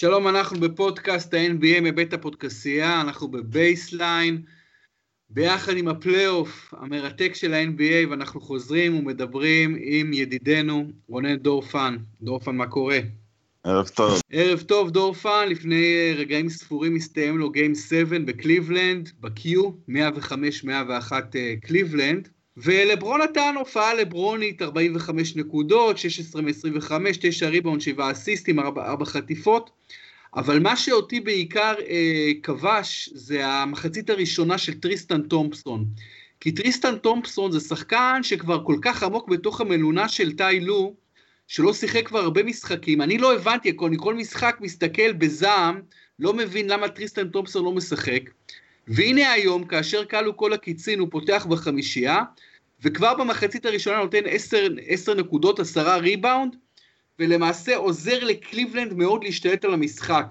שלום, אנחנו בפודקאסט ה-NBA מבית הפודקסייה, אנחנו בבייסליין, ביחד עם הפלייאוף המרתק של ה-NBA, ואנחנו חוזרים ומדברים עם ידידנו רונן דורפן. דורפן, מה קורה? ערב טוב. ערב טוב, דורפן. לפני רגעים ספורים הסתיים לו game 7 בקליבלנד, ב-Q, 105-101 קליבלנד. ולברון נתן הופעה לברונית, 45 נקודות, 16 מ-25, 9 ריבאונד, 7 אסיסטים, 4, 4 חטיפות. אבל מה שאותי בעיקר אה, כבש זה המחצית הראשונה של טריסטן תומפסון. כי טריסטן תומפסון זה שחקן שכבר כל כך עמוק בתוך המלונה של טאי לו, שלא שיחק כבר הרבה משחקים. אני לא הבנתי, אני כל משחק מסתכל בזעם, לא מבין למה טריסטן תומפסון לא משחק. והנה היום, כאשר כלו כל הקיצין, הוא פותח בחמישייה, וכבר במחצית הראשונה נותן 10, 10 נקודות, 10 ריבאונד, ולמעשה עוזר לקליבלנד מאוד להשתלט על המשחק.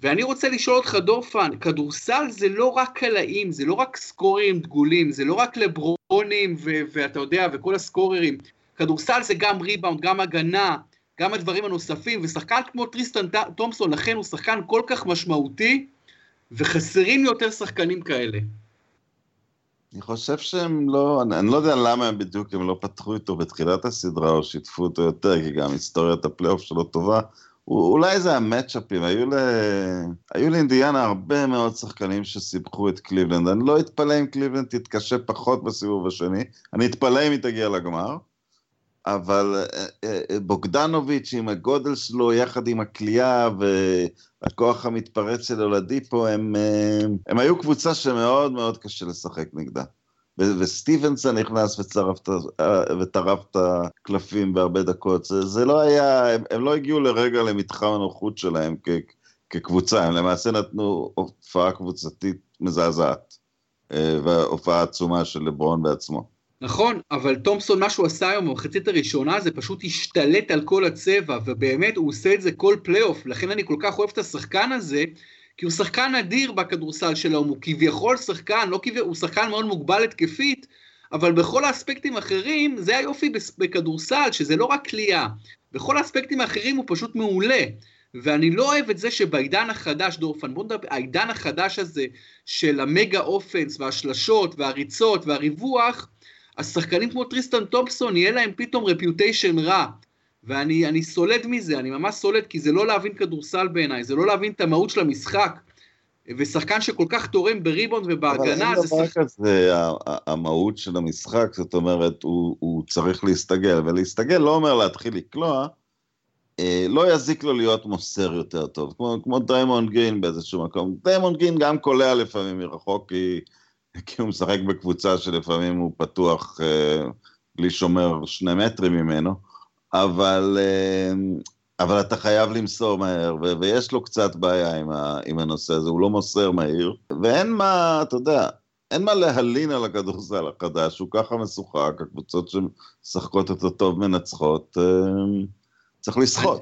ואני רוצה לשאול אותך, דורפן, כדורסל זה לא רק קלעים, זה לא רק סקוררים דגולים, זה לא רק לברונים ו- ואתה יודע, וכל הסקוררים. כדורסל זה גם ריבאונד, גם הגנה, גם הדברים הנוספים, ושחקן כמו טריסטן תומפסון, לכן הוא שחקן כל כך משמעותי, וחסרים יותר שחקנים כאלה. אני חושב שהם לא, אני, אני לא יודע למה הם בדיוק, הם לא פתחו איתו בתחילת הסדרה או שיתפו אותו יותר, כי גם היסטוריית הפלייאוף שלו טובה. אולי זה המצ'אפים, היו, ל... היו לאינדיאנה הרבה מאוד שחקנים שסיבכו את קליבלנד. אני לא אתפלא אם קליבלנד תתקשה פחות בסיבוב השני, אני אתפלא אם היא תגיע לגמר. אבל אה, אה, בוגדנוביץ' עם הגודל שלו, יחד עם הקליעה והכוח המתפרץ של אולדיפו, הם, אה, הם היו קבוצה שמאוד מאוד קשה לשחק נגדה. וסטיבנסון נכנס וטרף את הקלפים בהרבה דקות. זה, זה לא היה, הם, הם לא הגיעו לרגע למתחם הנוחות שלהם כ, כקבוצה, הם למעשה נתנו הופעה קבוצתית מזעזעת, והופעה עצומה של לברון בעצמו. נכון, אבל תומפסון, מה שהוא עשה היום במחצית הראשונה זה פשוט השתלט על כל הצבע, ובאמת הוא עושה את זה כל פלייאוף, לכן אני כל כך אוהב את השחקן הזה, כי הוא שחקן אדיר בכדורסל שלו, הוא כביכול שחקן, לא כביכול, הוא שחקן מאוד מוגבל התקפית, אבל בכל האספקטים האחרים, זה היופי בכדורסל, שזה לא רק קליעה, בכל האספקטים האחרים הוא פשוט מעולה. ואני לא אוהב את זה שבעידן החדש, דורפן, בוא נדבר, העידן החדש הזה של ה mega offense והשלשות והריצות והריווח, אז שחקנים כמו טריסטן תומפסון, יהיה להם פתאום reputation רע. ואני סולד מזה, אני ממש סולד, כי זה לא להבין כדורסל בעיניי, זה לא להבין את המהות של המשחק. ושחקן שכל כך תורם בריבונד ובהגנה, זה שחקן... אבל אין דבר כזה, המהות של המשחק, זאת אומרת, הוא, הוא צריך להסתגל, ולהסתגל לא אומר להתחיל לקלוע, אה, לא יזיק לו להיות מוסר יותר טוב, כמו, כמו דיימון גרין באיזשהו מקום. דיימון גרין גם קולע לפעמים מרחוק, כי כי הוא משחק בקבוצה שלפעמים הוא פתוח אה, בלי שומר שני מטרים ממנו, אבל, אה, אבל אתה חייב למסור מהר, ו- ויש לו קצת בעיה עם, ה- עם הנושא הזה, הוא לא מוסר מהיר, ואין מה, אתה יודע, אין מה להלין על הכדורסל החדש, הוא ככה משוחק, הקבוצות שמשחקות אותו טוב מנצחות, אה, צריך לסחוט.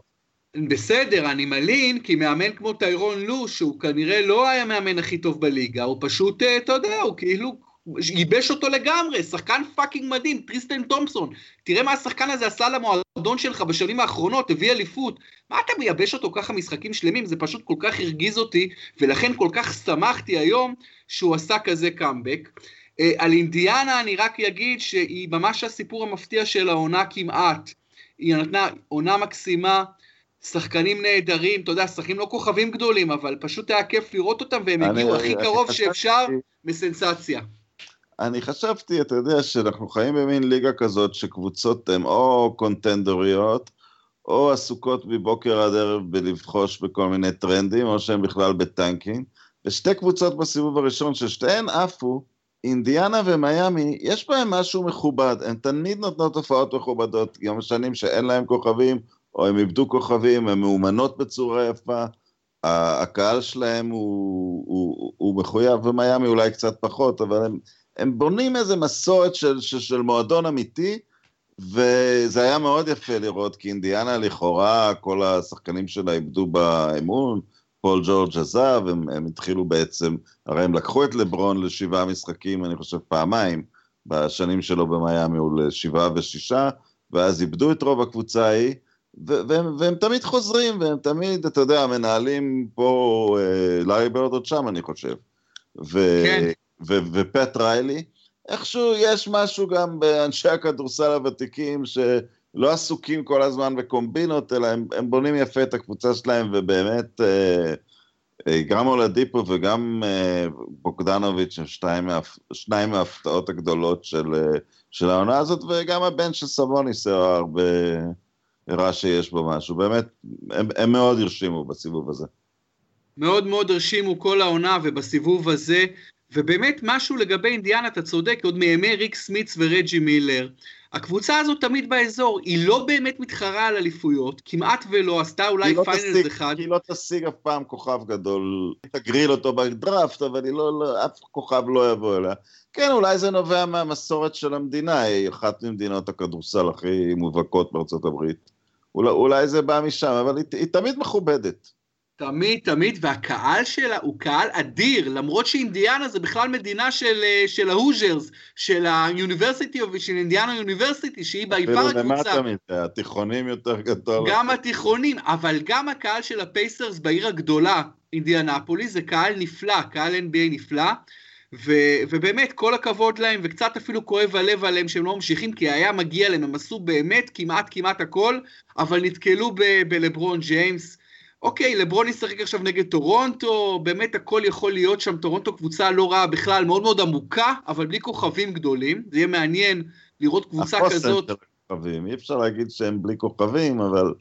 בסדר, אני מלין, כי מאמן כמו טיירון לו, שהוא כנראה לא היה המאמן הכי טוב בליגה, הוא פשוט, אה, אתה יודע, הוא כאילו ייבש אותו לגמרי, שחקן fucking מדהים, טריסטן תומפסון. תראה מה השחקן הזה עשה למועדון שלך בשנים האחרונות, הביא אליפות. מה אתה מייבש אותו ככה משחקים שלמים? זה פשוט כל כך הרגיז אותי, ולכן כל כך שמחתי היום שהוא עשה כזה קאמבק. אה, על אינדיאנה אני רק אגיד שהיא ממש הסיפור המפתיע של העונה כמעט. היא נתנה עונה מקסימה, שחקנים נהדרים, אתה יודע, שחקנים לא כוכבים גדולים, אבל פשוט היה כיף לראות אותם, והם הגיעו הכי קרוב שאפשר מסנסציה. אני חשבתי, אתה יודע, שאנחנו חיים במין ליגה כזאת שקבוצות הן או קונטנדוריות, או עסוקות מבוקר עד ערב בלבחוש בכל מיני טרנדים, או שהן בכלל בטנקינג. ושתי קבוצות בסיבוב הראשון, ששתיהן עפו, אינדיאנה ומיאמי, יש בהן משהו מכובד, הן תמיד נותנות הופעות מכובדות, גם שנים שאין להן כוכבים, או הם איבדו כוכבים, הן מאומנות בצורה יפה, הקהל שלהם הוא, הוא, הוא מחויב, ומיאמי אולי קצת פחות, אבל הם, הם בונים איזה מסורת של, של, של מועדון אמיתי, וזה היה מאוד יפה לראות, כי אינדיאנה לכאורה, כל השחקנים שלה איבדו באמון, פול ג'ורג' עזב, הם, הם התחילו בעצם, הרי הם לקחו את לברון לשבעה משחקים, אני חושב פעמיים, בשנים שלו במיאמי הוא לשבעה ושישה, ואז איבדו את רוב הקבוצה ההיא, והם, והם תמיד חוזרים, והם תמיד, אתה יודע, מנהלים פה, אה, לארי ברד עוד שם, אני חושב. ו, כן. ו, ופט ריילי, איכשהו יש משהו גם באנשי הכדורסל הוותיקים, שלא עסוקים כל הזמן בקומבינות, אלא הם, הם בונים יפה את הקבוצה שלהם, ובאמת, אה, אה, גם אולדיפו וגם בוגדנוביץ' הם שניים מההפתעות הגדולות של, של העונה הזאת, וגם הבן של סבוניס הרבה... הראה שיש בו משהו. באמת, הם, הם מאוד הרשימו בסיבוב הזה. מאוד מאוד הרשימו כל העונה ובסיבוב הזה, ובאמת משהו לגבי אינדיאנה, אתה צודק, עוד מימי ריק סמיץ ורג'י מילר. הקבוצה הזאת תמיד באזור, היא לא באמת מתחרה על אליפויות, כמעט ולא, עשתה אולי לא finals אחד. היא לא תשיג אף פעם כוכב גדול, תגריל אותו בדראפט, אבל היא לא, לא, אף כוכב לא יבוא אליה. כן, אולי זה נובע מהמסורת של המדינה, היא אחת ממדינות הכדורסל הכי מובהקות בארצות הברית. אולי, אולי זה בא משם, אבל היא, היא תמיד מכובדת. תמיד, תמיד, והקהל שלה הוא קהל אדיר, למרות שאינדיאנה זה בכלל מדינה של, אה, של ה Hoosiers, של ה university, של Indiana University, שהיא בעיקר הקבוצה. אפילו למטה מזה, התיכונים יותר גדול. גם התיכונים, אבל גם הקהל של הפייסרס בעיר הגדולה, אינדיאנפוליס, זה קהל נפלא, קהל NBA נפלא. ו, ובאמת, כל הכבוד להם, וקצת אפילו כואב הלב עליהם שהם לא ממשיכים, כי היה מגיע להם, הם עשו באמת כמעט כמעט הכל, אבל נתקלו ב, בלברון ג'יימס. אוקיי, לברון ישחק עכשיו נגד טורונטו, באמת הכל יכול להיות שם, טורונטו קבוצה לא רעה בכלל, מאוד מאוד עמוקה, אבל בלי כוכבים גדולים, זה יהיה מעניין לראות קבוצה כזאת. כוכבים, אי אפשר להגיד שהם בלי כוכבים, אבל...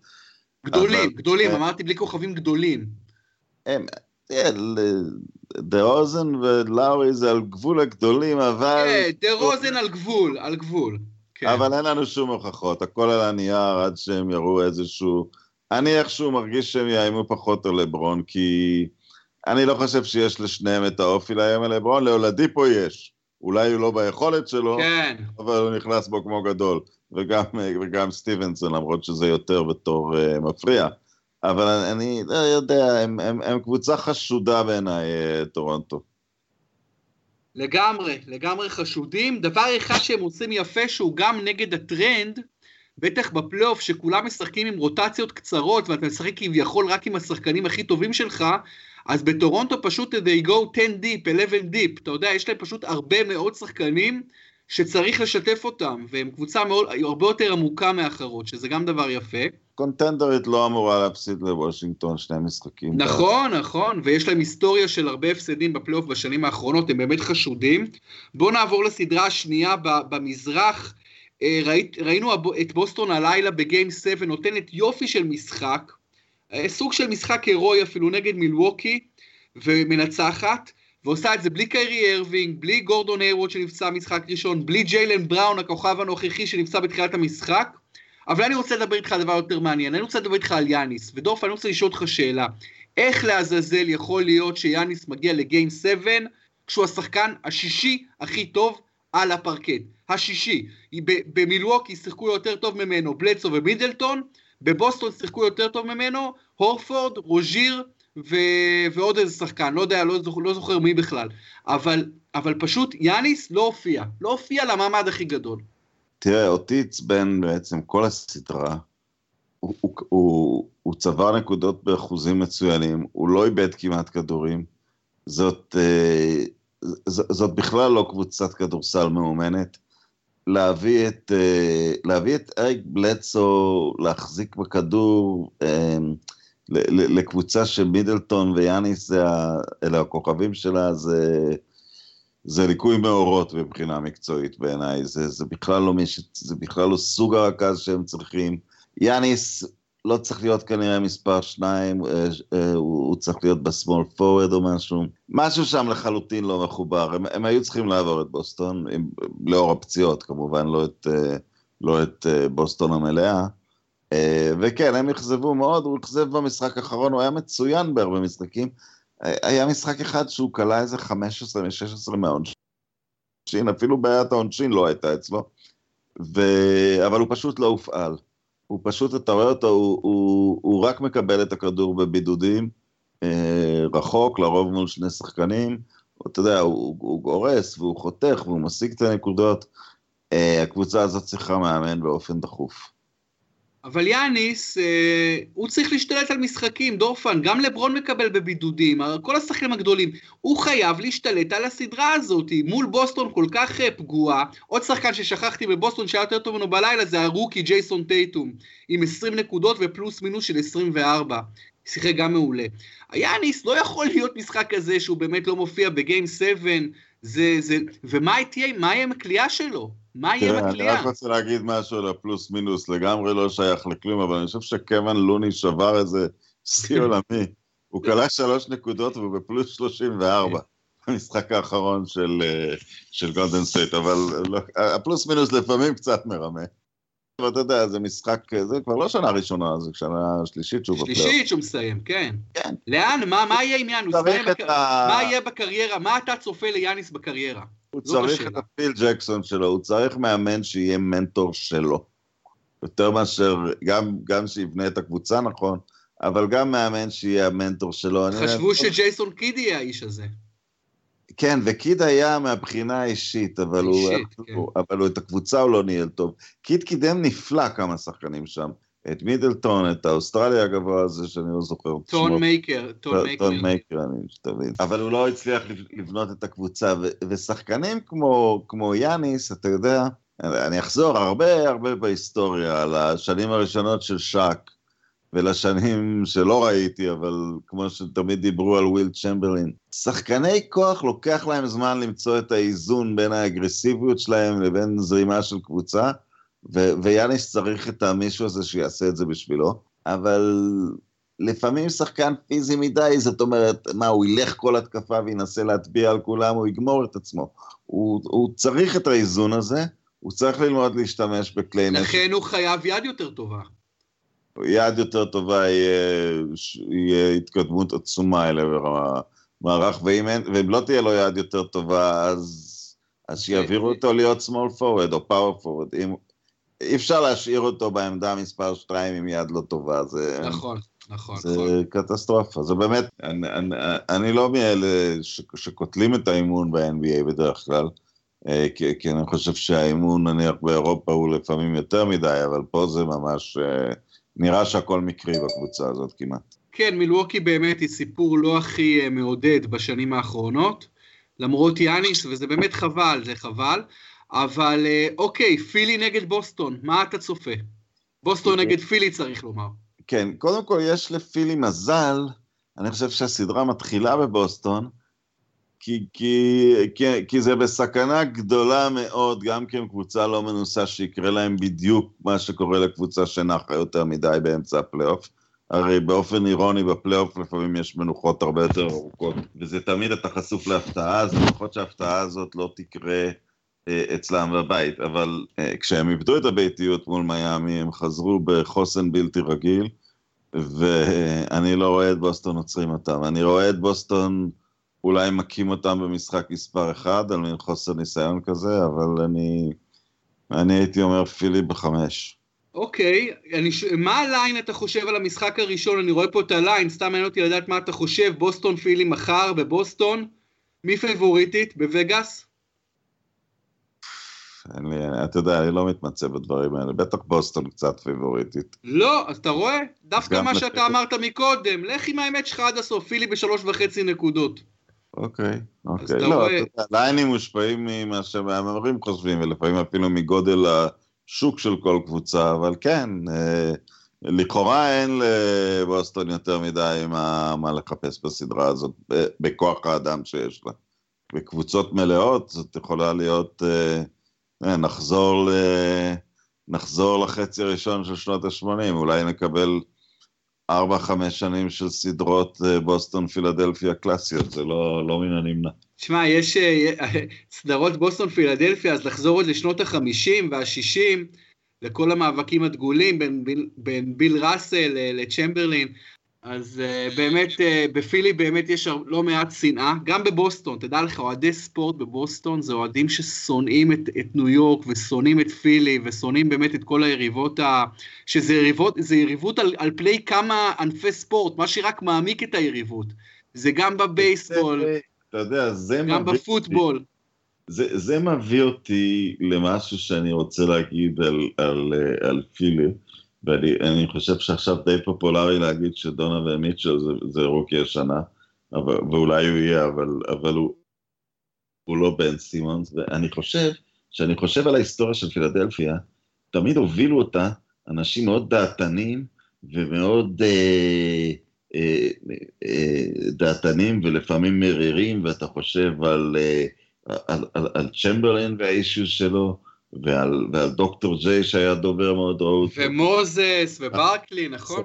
גדולים, אבל... גדולים, אמרתי בלי כוכבים גדולים. הם, דה רוזן ולאורי זה על גבול הגדולים, אבל... כן, דה רוזן על גבול, על גבול. כן. אבל אין לנו שום הוכחות, הכל על הנייר עד שהם יראו איזשהו... אני איכשהו מרגיש שהם יאיימו פחות על לברון, כי אני לא חושב שיש לשניהם את האופי לאיים על לברון, להולדיפו יש. אולי הוא לא ביכולת שלו, כן. אבל הוא נכנס בו כמו גדול. וגם, וגם סטיבנסון, למרות שזה יותר בתור uh, מפריע. אבל אני לא יודע, הם, הם, הם קבוצה חשודה בעיניי, אה, טורונטו. לגמרי, לגמרי חשודים. דבר אחד שהם עושים יפה, שהוא גם נגד הטרנד, בטח בפלייאוף, שכולם משחקים עם רוטציות קצרות, ואתה משחק כביכול רק עם השחקנים הכי טובים שלך, אז בטורונטו פשוט they go 10 deep, 11 deep, אתה יודע, יש להם פשוט הרבה מאוד שחקנים שצריך לשתף אותם, והם קבוצה מאוד, הרבה יותר עמוקה מאחרות, שזה גם דבר יפה. קונטנדרית לא אמורה להפסיד לוושינגטון שני משחקים. נכון, דה. נכון, ויש להם היסטוריה של הרבה הפסדים בפלייאוף בשנים האחרונות, הם באמת חשודים. בואו נעבור לסדרה השנייה במזרח. אה, ראית, ראינו את בוסטון הלילה בגיים 7, נותנת יופי של משחק, אה, סוג של משחק הירואי אפילו נגד מילווקי, ומנצחת. ועושה את זה בלי קיירי ארווינג, בלי גורדון היירווד שנפצע משחק ראשון, בלי ג'יילן בראון, הכוכב הנוכחי שנפצע בתחילת המשחק. אבל אני רוצה לדבר איתך על דבר יותר מעניין, אני רוצה לדבר איתך על יאניס, ודורף, אני רוצה לשאול אותך שאלה, איך לעזאזל יכול להיות שיאניס מגיע לגיים 7, כשהוא השחקן השישי הכי טוב על הפרקט? השישי. במילווקי שיחקו יותר טוב ממנו בלצו ומידלטון, בבוסטון שיחקו יותר טוב ממנו, הורפורד, רוז'יר, ו... ועוד איזה שחקן, לא יודע, לא זוכר, לא זוכר מי בכלל. אבל, אבל פשוט יאניס לא הופיע, לא הופיע למעמד הכי גדול. תראה, אותי עצבן בעצם כל הסדרה. הוא, הוא, הוא, הוא צבר נקודות באחוזים מצוינים, הוא לא איבד כמעט כדורים. זאת, אה, ז, זאת בכלל לא קבוצת כדורסל מאומנת. להביא את, אה, להביא את אריק בלצו, להחזיק בכדור, אה, לקבוצה של מידלטון ויאניס, אלה הכוכבים שלה, זה, זה ליקוי מאורות מבחינה מקצועית בעיניי, זה, זה, בכלל לא מיש, זה בכלל לא סוג הרכז שהם צריכים. יאניס לא צריך להיות כנראה מספר שניים, אה, אה, הוא, הוא צריך להיות בסמול פורוורד או משהו. משהו שם לחלוטין לא מחובר, הם, הם היו צריכים לעבור את בוסטון, עם, לאור הפציעות כמובן, לא את, אה, לא את בוסטון המלאה. אה, וכן, הם אכזבו מאוד, הוא אכזב במשחק האחרון, הוא היה מצוין בהרבה משחקים. אה, היה משחק אחד שהוא כלה איזה 15 מ-16 מהעונשין, אפילו בעיית העונשין לא הייתה אצלו, ו... אבל הוא פשוט לא הופעל. הוא פשוט, אתה רואה אותו, הוא, הוא, הוא רק מקבל את הכדור בבידודים, אה, רחוק, לרוב מול שני שחקנים, אתה יודע, הוא, הוא גורס והוא חותך והוא משיג את הנקודות. הקבוצה הזאת צריכה מאמן באופן דחוף. אבל יאניס, אה, הוא צריך להשתלט על משחקים, דורפן, גם לברון מקבל בבידודים, כל השחקנים הגדולים. הוא חייב להשתלט על הסדרה הזאת, מול בוסטון כל כך אה, פגועה. עוד שחקן ששכחתי בבוסטון שהיה יותר טוב ממנו בלילה, זה הרוקי ג'ייסון טייטום, עם 20 נקודות ופלוס מינוס של 24. שיחק גם מעולה. היאניס לא יכול להיות משחק כזה שהוא באמת לא מופיע בגיים 7, זה, זה, ומה תהיה, מה יהיה עם הקליעה שלו? מה יהיה עם הקליעה? אני רק רוצה להגיד משהו על הפלוס מינוס, לגמרי לא שייך לכלום, אבל אני חושב שקוון לוני שבר איזה שיא עולמי. הוא קלע שלוש נקודות והוא בפלוס 34. במשחק האחרון של, אה, של גולדן סטייט, אבל לא, הפלוס מינוס לפעמים קצת מרמה. ואתה יודע, זה משחק, זה כבר לא שנה ראשונה, זה שנה שלישית שהוא בפלייאוף. שלישית שהוא מסיים, כן. כן. לאן, מה, מה יהיה עם יאניס? בק... ה... מה יהיה בקריירה? מה אתה צופה ליאניס בקריירה? הוא צריך בשאלה. את הפיל ג'קסון שלו, הוא צריך מאמן שיהיה מנטור שלו. יותר מאשר, גם, גם שיבנה את הקבוצה נכון, אבל גם מאמן שיהיה המנטור שלו. חשבו שג'ייסון קיד יהיה האיש הזה. כן, וקיד היה מהבחינה האישית, אבל, אישית, הוא, כן. הוא, אבל הוא את הקבוצה הוא לא ניהל טוב. קיד קידם נפלא כמה שחקנים שם. את מידלטון, את האוסטרליה הגבוה הזה, שאני לא זוכר את שמו. טון מייקר, טון מייקר. טון מייקר, אני שתבין. אבל הוא לא הצליח לבנות את הקבוצה, ו- ושחקנים כמו, כמו יאניס, אתה יודע, אני אחזור הרבה הרבה בהיסטוריה על השנים הראשונות של שק, ולשנים שלא ראיתי, אבל כמו שתמיד דיברו על וויל צ'מברלין. שחקני כוח לוקח להם זמן למצוא את האיזון בין האגרסיביות שלהם לבין זרימה של קבוצה, ו- ויאניס צריך את המישהו הזה שיעשה את זה בשבילו, אבל לפעמים שחקן פיזי מדי, זאת אומרת, מה, הוא ילך כל התקפה וינסה להטביע על כולם, הוא יגמור את עצמו. הוא, הוא צריך את האיזון הזה, הוא צריך ללמוד להשתמש בכלי נשק. לכן הוא חייב יד יותר טובה. יד יותר טובה יהיה, יהיה התקדמות עצומה אל עבר המערך, ואם, אין, ואם לא תהיה לו יד יותר טובה, אז, אז שיעבירו אותו להיות small forward או power forward. אם, אי אפשר להשאיר אותו בעמדה מספר 2 עם יד לא טובה, זה... נכון. נכון, זה נכון. קטסטרופה, זה באמת, אני, אני, אני לא מאלה ש, שקוטלים את האימון ב-NBA בדרך כלל, אה, כי, כי אני חושב שהאימון נניח באירופה הוא לפעמים יותר מדי, אבל פה זה ממש אה, נראה שהכל מקרי בקבוצה הזאת כמעט. כן, מילווקי באמת היא סיפור לא הכי אה, מעודד בשנים האחרונות, למרות יאניס, וזה באמת חבל, זה חבל. אבל אה, אוקיי, פילי נגד בוסטון, מה אתה צופה? בוסטון נגד פילי צריך לומר. כן, קודם כל יש לפילי מזל, אני חושב שהסדרה מתחילה בבוסטון, כי, כי, כי, כי זה בסכנה גדולה מאוד, גם כי הם קבוצה לא מנוסה, שיקרה להם בדיוק מה שקורה לקבוצה שנחה יותר מדי באמצע הפלייאוף. הרי באופן אירוני בפלייאוף לפעמים יש מנוחות הרבה יותר ארוכות, וזה תמיד אתה חשוף להפתעה, אז לפחות שההפתעה הזאת לא תקרה אצלם בבית, אבל אה, כשהם איבדו את הביתיות מול מיאמי, הם חזרו בחוסן בלתי רגיל, ואני לא רואה את בוסטון עוצרים אותם. אני רואה את בוסטון... אולי מכים אותם במשחק מספר אחד, על מין חוסר ניסיון כזה, אבל אני, אני הייתי אומר פילי בחמש. אוקיי, אני, מה ה line אתה חושב על המשחק הראשון? אני רואה פה את ה line, סתם מעניין אותי לדעת מה אתה חושב, בוסטון פילי מחר בבוסטון, מי פייבוריטית? בווגאס? אין לי, אתה יודע, אני לא מתמצא בדברים האלה, בטח בוסטון קצת פייבוריטית. לא, אז אתה רואה? דווקא מה שאתה אמרת מקודם, לך עם האמת שלך עד הסוף, פילי בשלוש וחצי נקודות. אוקיי, אוקיי. לא, רואה... אתה יודע, ליינים מושפעים ממה שהמהמרים חושבים, ולפעמים אפילו מגודל השוק של כל קבוצה, אבל כן, אה, לכאורה אין לבוסטון יותר מדי מה, מה לחפש בסדרה הזאת, בכוח האדם שיש לה. בקבוצות מלאות זאת יכולה להיות, אה נחזור, ל, נחזור לחצי הראשון של שנות ה-80, אולי נקבל ארבע, חמש שנים של סדרות אה, בוסטון פילדלפיה קלאסיות, זה לא, לא מן הנמנע. תשמע, יש אה, סדרות בוסטון פילדלפיה, אז לחזור עוד לשנות החמישים והשישים, לכל המאבקים הדגולים בין, בין, בין ביל ראסל אה, לצ'מברלין, אז uh, באמת, uh, בפילי באמת יש לא מעט שנאה, גם בבוסטון, תדע לך, אוהדי ספורט בבוסטון זה אוהדים ששונאים את, את ניו יורק ושונאים את פילי ושונאים באמת את כל היריבות, ה... שזה יריבות, זה יריבות על, על פני כמה ענפי ספורט, מה שרק מעמיק את היריבות. זה גם בבייסבול, אתה יודע, זה גם בפוטבול. זה, זה מביא אותי למשהו שאני רוצה להגיד על, על, על פילי. ואני חושב שעכשיו די פופולרי להגיד שדונה ומיטשל זה, זה רוקי השנה, אבל, ואולי הוא יהיה, אבל, אבל הוא, הוא לא בן סימונס, ואני חושב, כשאני חושב על ההיסטוריה של פילדלפיה, תמיד הובילו אותה אנשים מאוד דעתנים ומאוד אה, אה, אה, דעתנים ולפעמים מרירים, ואתה חושב על, אה, על, על, על צ'מברלין והאישיוס שלו, ועל, ועל דוקטור ג'יי שהיה דובר מאוד ראוי. ומוזס, וברקלי, נכון?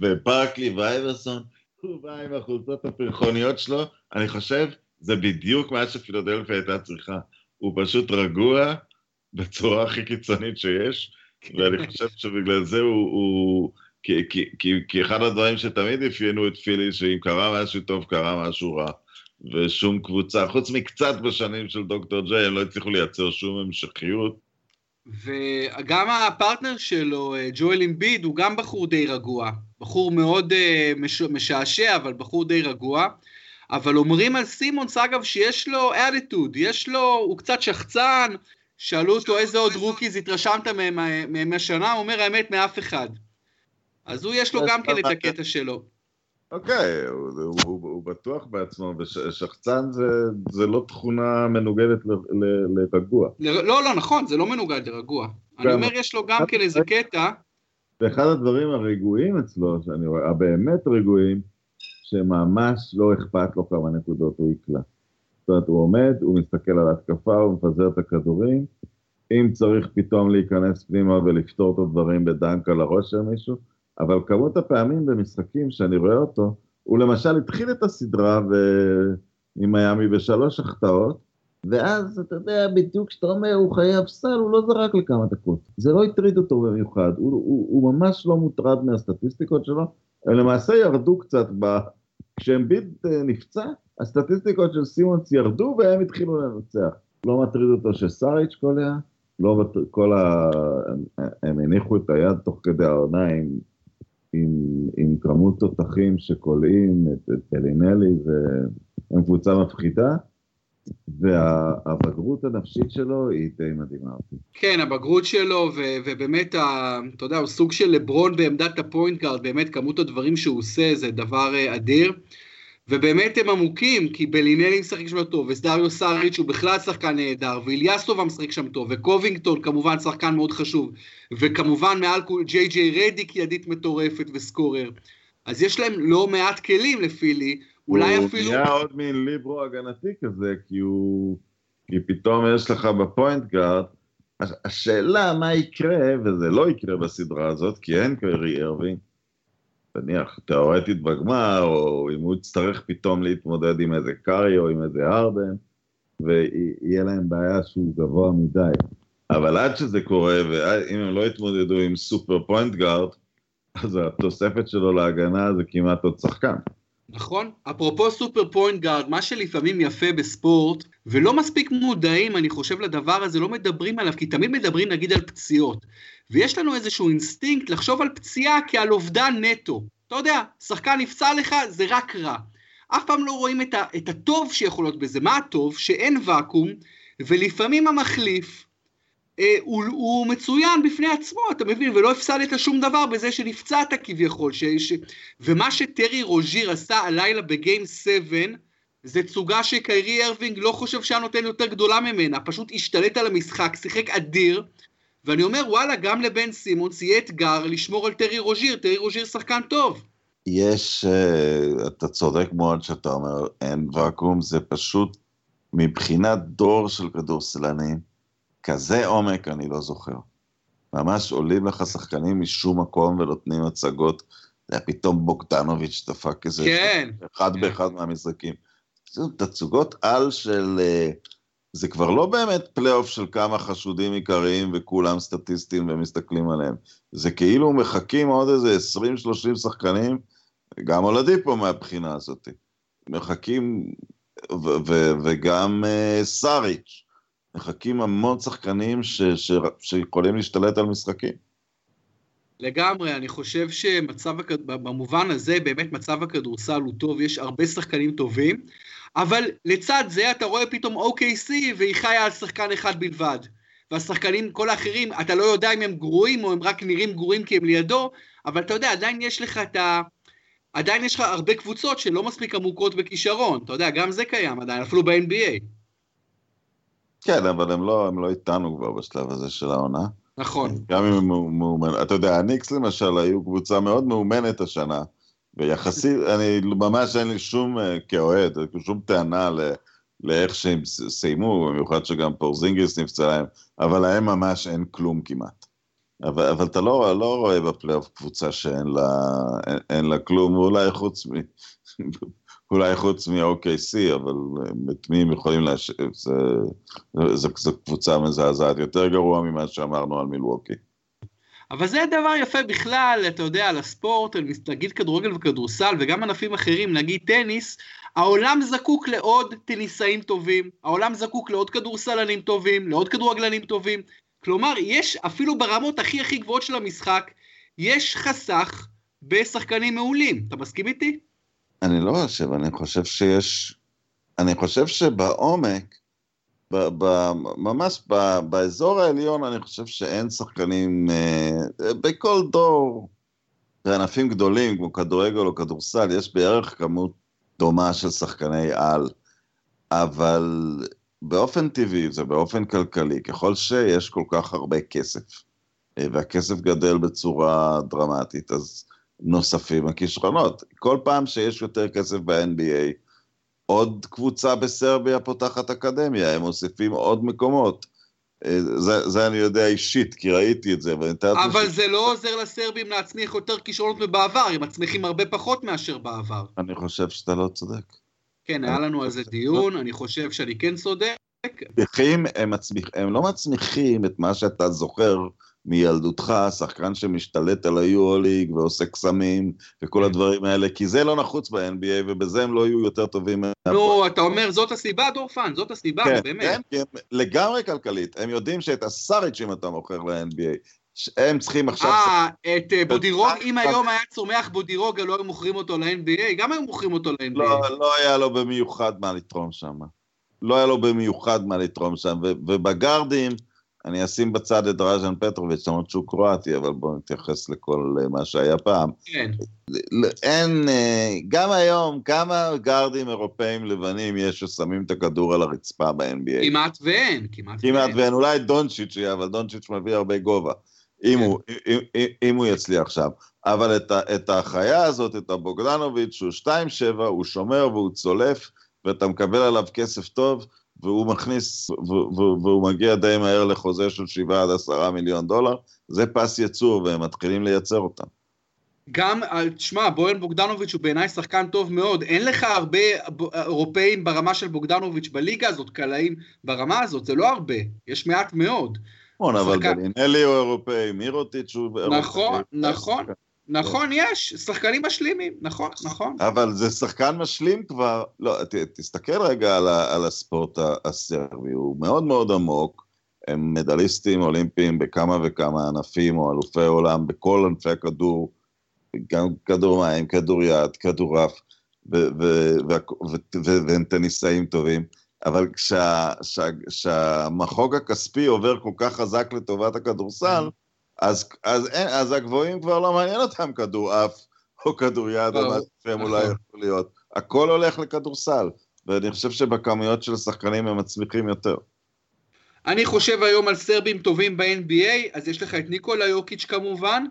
וברקלי ואייברסון, הוא בא עם החולצות הפרחוניות שלו, אני חושב, זה בדיוק מה שפילדלפיה הייתה צריכה. הוא פשוט רגוע בצורה הכי קיצונית שיש, ואני חושב שבגלל זה הוא... הוא כי, כי, כי, כי אחד הדברים שתמיד אפיינו את פילי, שאם קרה משהו טוב, קרה משהו רע. ושום קבוצה, חוץ מקצת בשנים של דוקטור ג'יי, הם לא הצליחו לייצר שום המשכיות. וגם הפרטנר שלו, אה, ג'ואל אמביד, הוא גם בחור די רגוע. בחור מאוד אה, מש, משעשע, אבל בחור די רגוע. אבל אומרים על סימונס, אגב, שיש לו אדיטוד, יש לו, הוא קצת שחצן, שאלו אותו איזה עוד rookies התרשמת מהם השנה, הוא אומר האמת מאף אחד. אז הוא יש לו גם כן את הקטע שלו. אוקיי, הוא, הוא, הוא, הוא בטוח בעצמו, ושחצן זה, זה לא תכונה מנוגדת לרגוע. לא, לא, נכון, זה לא מנוגד לרגוע. אני אומר, יש לו גם כן איזה קטע. ואחד הדברים הרגועים אצלו, שאני רואה, הבאמת רגועים, שממש לא אכפת לו כמה נקודות הוא יקלע. זאת אומרת, הוא עומד, הוא מסתכל על ההתקפה, הוא מפזר את הכדורים, אם צריך פתאום להיכנס פנימה ולפתור את הדברים בדנק על הראש של מישהו, אבל כמות הפעמים במשחקים שאני רואה אותו, הוא למשל התחיל את הסדרה ו... עם מיאמי בשלוש החטאות, ואז אתה יודע, בדיוק כשאתה אומר הוא חייב סל, הוא לא זרק לכמה דקות. זה לא הטריד אותו במיוחד, הוא, הוא, הוא ממש לא מוטרד מהסטטיסטיקות שלו, הם למעשה ירדו קצת ב... כשאמביד אה, נפצע, הסטטיסטיקות של סימונס ירדו והם התחילו לנצח. לא מטריד אותו שסאריץ' קולע, לא כל ה... הם הניחו את היד תוך כדי העונה עם עם, כמות תותחים שקולעים את, את אלינלי, והם קבוצה מפחידה, והבגרות הנפשית שלו היא די מדהימה אותי. כן, הבגרות שלו, ו- ובאמת, ה- אתה יודע, הוא סוג של לברון בעמדת הפוינט גארד, באמת כמות הדברים שהוא עושה זה דבר אה, אדיר. ובאמת הם עמוקים, כי בלינלי משחק שם טוב, וסדריו סאריץ' הוא בכלל שחקן נהדר, ואיליאסטובה משחק שם טוב, וקובינגטון כמובן שחקן מאוד חשוב, וכמובן מעל כול ג'יי ג'יי רדיק ידית מטורפת ו scorer. אז יש להם לא מעט כלים לפילי, אולי הוא אפילו... הוא נהיה עוד מין ליברו הגנתי כזה, כי הוא... כי פתאום יש לך ב point guard, השאלה מה יקרה, וזה לא יקרה בסדרה הזאת, כי אין קרי ארווינג, נניח תאורטית בגמר, או אם הוא יצטרך פתאום להתמודד עם איזה קארי או עם איזה הארדן, ויהיה להם בעיה שהוא גבוה מדי. אבל עד שזה קורה, ואם הם לא יתמודדו עם super point guard, אז התוספת שלו להגנה זה כמעט עוד שחקן. נכון. אפרופו super point guard, מה שלפעמים יפה בספורט, ולא מספיק מודעים, אני חושב, לדבר הזה, לא מדברים עליו, כי תמיד מדברים נגיד על פציעות. ויש לנו איזשהו אינסטינקט לחשוב על פציעה כעל אובדן נטו. אתה יודע, שחקן נפצע לך, זה רק רע. אף פעם לא רואים את, ה, את הטוב שיכול להיות בזה. מה הטוב? שאין ואקום, ולפעמים המחליף אה, הוא, הוא מצוין בפני עצמו, אתה מבין? ולא הפסדת שום דבר בזה שנפצעת כביכול. ש, ש... ומה שטרי רוז'יר עשה הלילה ב game 7, זה תצוגה שקיירי ארווינג לא חושב שהיה נותן יותר גדולה ממנה, פשוט השתלט על המשחק, שיחק אדיר, ואני אומר, וואלה, גם לבן סימונס יהיה אתגר לשמור על טרי רוז'יר, טרי רוז'יר שחקן טוב. יש, אה, אתה צודק מאוד שאתה אומר, אין ואקום, זה פשוט, מבחינת דור של כדורסלנים, כזה עומק אני לא זוכר. ממש עולים לך שחקנים משום מקום ונותנים הצגות, זה היה פתאום בוגדנוביץ' דפק איזה כן. אחד כן. באחד מהמשחקים. זה תצוגות על של... Uh, זה כבר לא באמת פלייאוף של כמה חשודים עיקריים וכולם סטטיסטים ומסתכלים עליהם. זה כאילו מחכים עוד איזה 20-30 שחקנים, גם הולדי פה מהבחינה הזאת. מחכים, ו- ו- וגם uh, סאריץ', מחכים המון שחקנים ש- ש- שיכולים להשתלט על משחקים. לגמרי, אני חושב שמצב, הכד... במובן הזה, באמת מצב הכדורסל הוא טוב, יש הרבה שחקנים טובים. אבל לצד זה אתה רואה פתאום OKC והיא חיה על שחקן אחד בלבד. והשחקנים, כל האחרים, אתה לא יודע אם הם גרועים או הם רק נראים גרועים כי הם לידו, אבל אתה יודע, עדיין יש לך את ה... עדיין יש לך הרבה קבוצות שלא מספיק עמוקות בכישרון, אתה יודע, גם זה קיים עדיין, אפילו ב-NBA. כן, אבל הם לא, הם לא איתנו כבר בשלב הזה של העונה. נכון. גם אם הם מאומנים, אתה יודע, הניקס למשל היו קבוצה מאוד מאומנת השנה, ויחסית, אני ממש אין לי שום, אה, כאוהד, שום טענה ל... לאיך שהם סיימו, במיוחד שגם פורזינגיס נפצע להם, אבל להם ממש אין כלום כמעט. אבל, אבל אתה לא, לא רואה בפלייאוף קבוצה שאין לה, אין, אין לה כלום, אולי חוץ מ... אולי חוץ מ-OKC, אבל את מי הם יכולים להש... זו קבוצה מזעזעת, יותר גרוע ממה שאמרנו על מילווקי. אבל זה דבר יפה בכלל, אתה יודע, על הספורט, נגיד כדורגל וכדורסל, וגם ענפים אחרים, נגיד טניס, העולם זקוק לעוד טניסאים טובים, העולם זקוק לעוד כדורסלנים טובים, לעוד כדורגלנים טובים. כלומר, יש, אפילו ברמות הכי הכי גבוהות של המשחק, יש חסך בשחקנים מעולים. אתה מסכים איתי? אני לא חושב, אני חושב שיש... אני חושב שבעומק, ב, ב, ממש ב, באזור העליון, אני חושב שאין שחקנים... אה, בכל דור, בענפים גדולים כמו כדורגל או כדורסל, יש בערך כמות דומה של שחקני על, אבל באופן טבעי, זה באופן כלכלי, ככל שיש כל כך הרבה כסף, אה, והכסף גדל בצורה דרמטית, אז נוספים הכישרונות. כל פעם שיש יותר כסף ב-NBA, עוד קבוצה בסרביה פותחת אקדמיה, הם מוסיפים עוד מקומות. אה, זה, זה אני יודע אישית, כי ראיתי את זה. אבל ש... זה לא עוזר לסרבים להצמיח יותר כישרונות מבעבר, הם מצמיחים הרבה פחות מאשר בעבר. אני חושב שאתה לא צודק. כן, היה לנו על זה דיון, אני חושב שאני כן צודק. מצמיחים, הם, מצמיח, הם לא מצמיחים את מה שאתה זוכר מילדותך, שחקן שמשתלט על היורו-ליג ועושה קסמים וכל כן. הדברים האלה, כי זה לא נחוץ ב-NBA ובזה הם לא יהיו יותר טובים. נו, אתה אומר, זאת הסיבה, דורפן, זאת הסיבה, כן, באמת. כן, כן, לגמרי כלכלית. הם יודעים שאת הסאריצ'ים אתה מוכר ל-NBA. הם צריכים עכשיו... אה, את אה, בודירוג, אם היום היה צומח בודירוג, לא היו מוכרים אותו ל-NBA, גם היו מוכרים אותו ל-NBA. לא, לא היה לו במיוחד מה לתרום שם. לא היה לו במיוחד מה לתרום שם, ובגארדים... אני אשים בצד את דראז'ן פטרוביץ', למרות שהוא קרואטי, אבל בואו נתייחס לכל אה, מה שהיה פעם. כן. אין, אה, גם היום, כמה גארדים אירופאים לבנים יש ששמים את הכדור על הרצפה ב-NBA? כמעט ואין, כמעט ואין. כמעט ואין, אולי דונצ'יץ' יהיה, אבל דונצ'יץ' מביא הרבה גובה. אם, כן. הוא, אם, אם, אם הוא יצליח שם. אבל את, את החיה הזאת, את הבוגדנוביץ', הוא 2-7, הוא שומר והוא צולף, ואתה מקבל עליו כסף טוב, והוא מכניס, והוא מגיע די מהר לחוזה של 7 עד 10 מיליון דולר, זה פס יצור והם מתחילים לייצר אותם. גם, תשמע, בויאן בוגדנוביץ' הוא בעיניי שחקן טוב מאוד, אין לך הרבה אירופאים ברמה של בוגדנוביץ' בליגה הזאת, קלעים ברמה הזאת, זה לא הרבה, יש מעט מאוד. נכון, אבל בלינלי הוא אירופאי, מירוטיץ' הוא אירופאי. נכון, נכון. נכון, יש, שחקנים משלימים, נכון, נכון. אבל זה שחקן משלים כבר, לא, ת, תסתכל רגע על, ה, על הספורט הסרבי, הוא מאוד מאוד עמוק, הם מדליסטים אולימפיים בכמה וכמה ענפים, או אלופי עולם בכל ענפי הכדור, גם כדור מים, כדור יד, כדורעף, והם טניסאים טובים, אבל כשהמחוג הכספי עובר כל כך חזק לטובת הכדורסל, אז, אז, אין, אז הגבוהים כבר לא מעניין אותם כדורעף או כדוריד או מה שהם אולי יכולים להיות. הכל הולך לכדורסל, ואני חושב שבכמויות של השחקנים הם מצליחים יותר. אני חושב היום על סרבים טובים ב-NBA, אז יש לך את ניקולה יוקיץ' כמובן,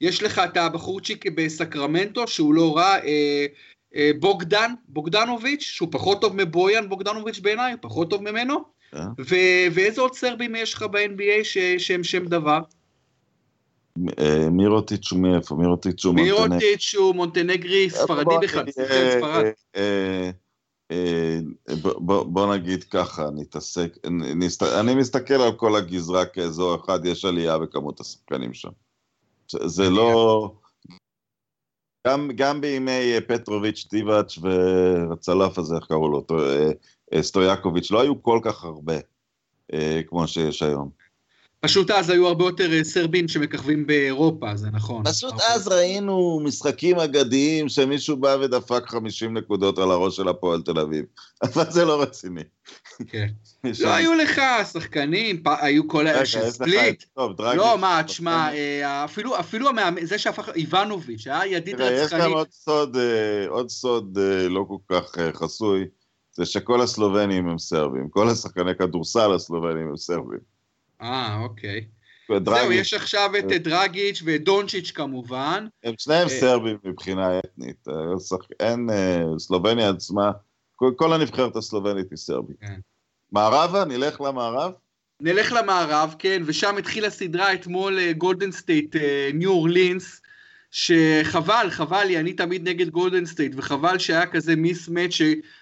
יש לך את הבחורצ'יק בסקרמנטו, שהוא לא רע, אה, אה, בוגדן, בוגדנוביץ', שהוא פחות טוב מבויאן בוגדנוביץ' בעיניי, פחות טוב ממנו. כן. ו- ואיזה עוד סרבים יש לך ב-NBA ש- שהם שם דבר? אה, מירוטיץ' הוא מאיפה? מירוטיץ' הוא מונטנגרי. מירוטיץ' הוא מונטנגרי ספרדי בכלל, אה, ספרד. אה, בוא נגיד ככה, נתעסק, אני מסתכל על כל הגזרה כאזור אחד, יש עלייה בכמות השחקנים שם. זה לא... גם, גם בימי פטרוביץ', טיבאץ' והצלף הזה, איך קראו לו, סטויאקוביץ', לא היו כל כך הרבה כמו שיש היום. פשוט אז היו הרבה יותר אה, סרבים שמככבים באירופה, זה נכון. פשוט אז ראינו משחקים אגדיים שמישהו בא ודפק 50 נקודות על הראש של הפועל תל אביב. אבל זה לא רציני. כן. לא היו לך שחקנים, היו כל האלה של ספליט. לא, מה, תשמע, אה, אפילו זה שהפך, איבנוביץ', היה ידיד רצחני. יש גם עוד סוד, אה, עוד סוד לא כל כך חסוי, זה שכל הסלובנים הם סרבים, כל השחקני כדורסל הסלובנים הם סרבים. אה, אוקיי. זהו, יש עכשיו את אה. דרגיץ' ואת דונצ'יץ' כמובן. הם שניהם אה, סרבים מבחינה אתנית. אה, אין, סלובניה עצמה, כל הנבחרת הסלובנית היא סרבית. כן. מערבה? נלך למערב? נלך למערב, כן, ושם התחילה סדרה אתמול גולדן סטייט, ניו אורלינס, שחבל, חבל לי, אני תמיד נגד גולדן סטייט, וחבל שהיה כזה mismatch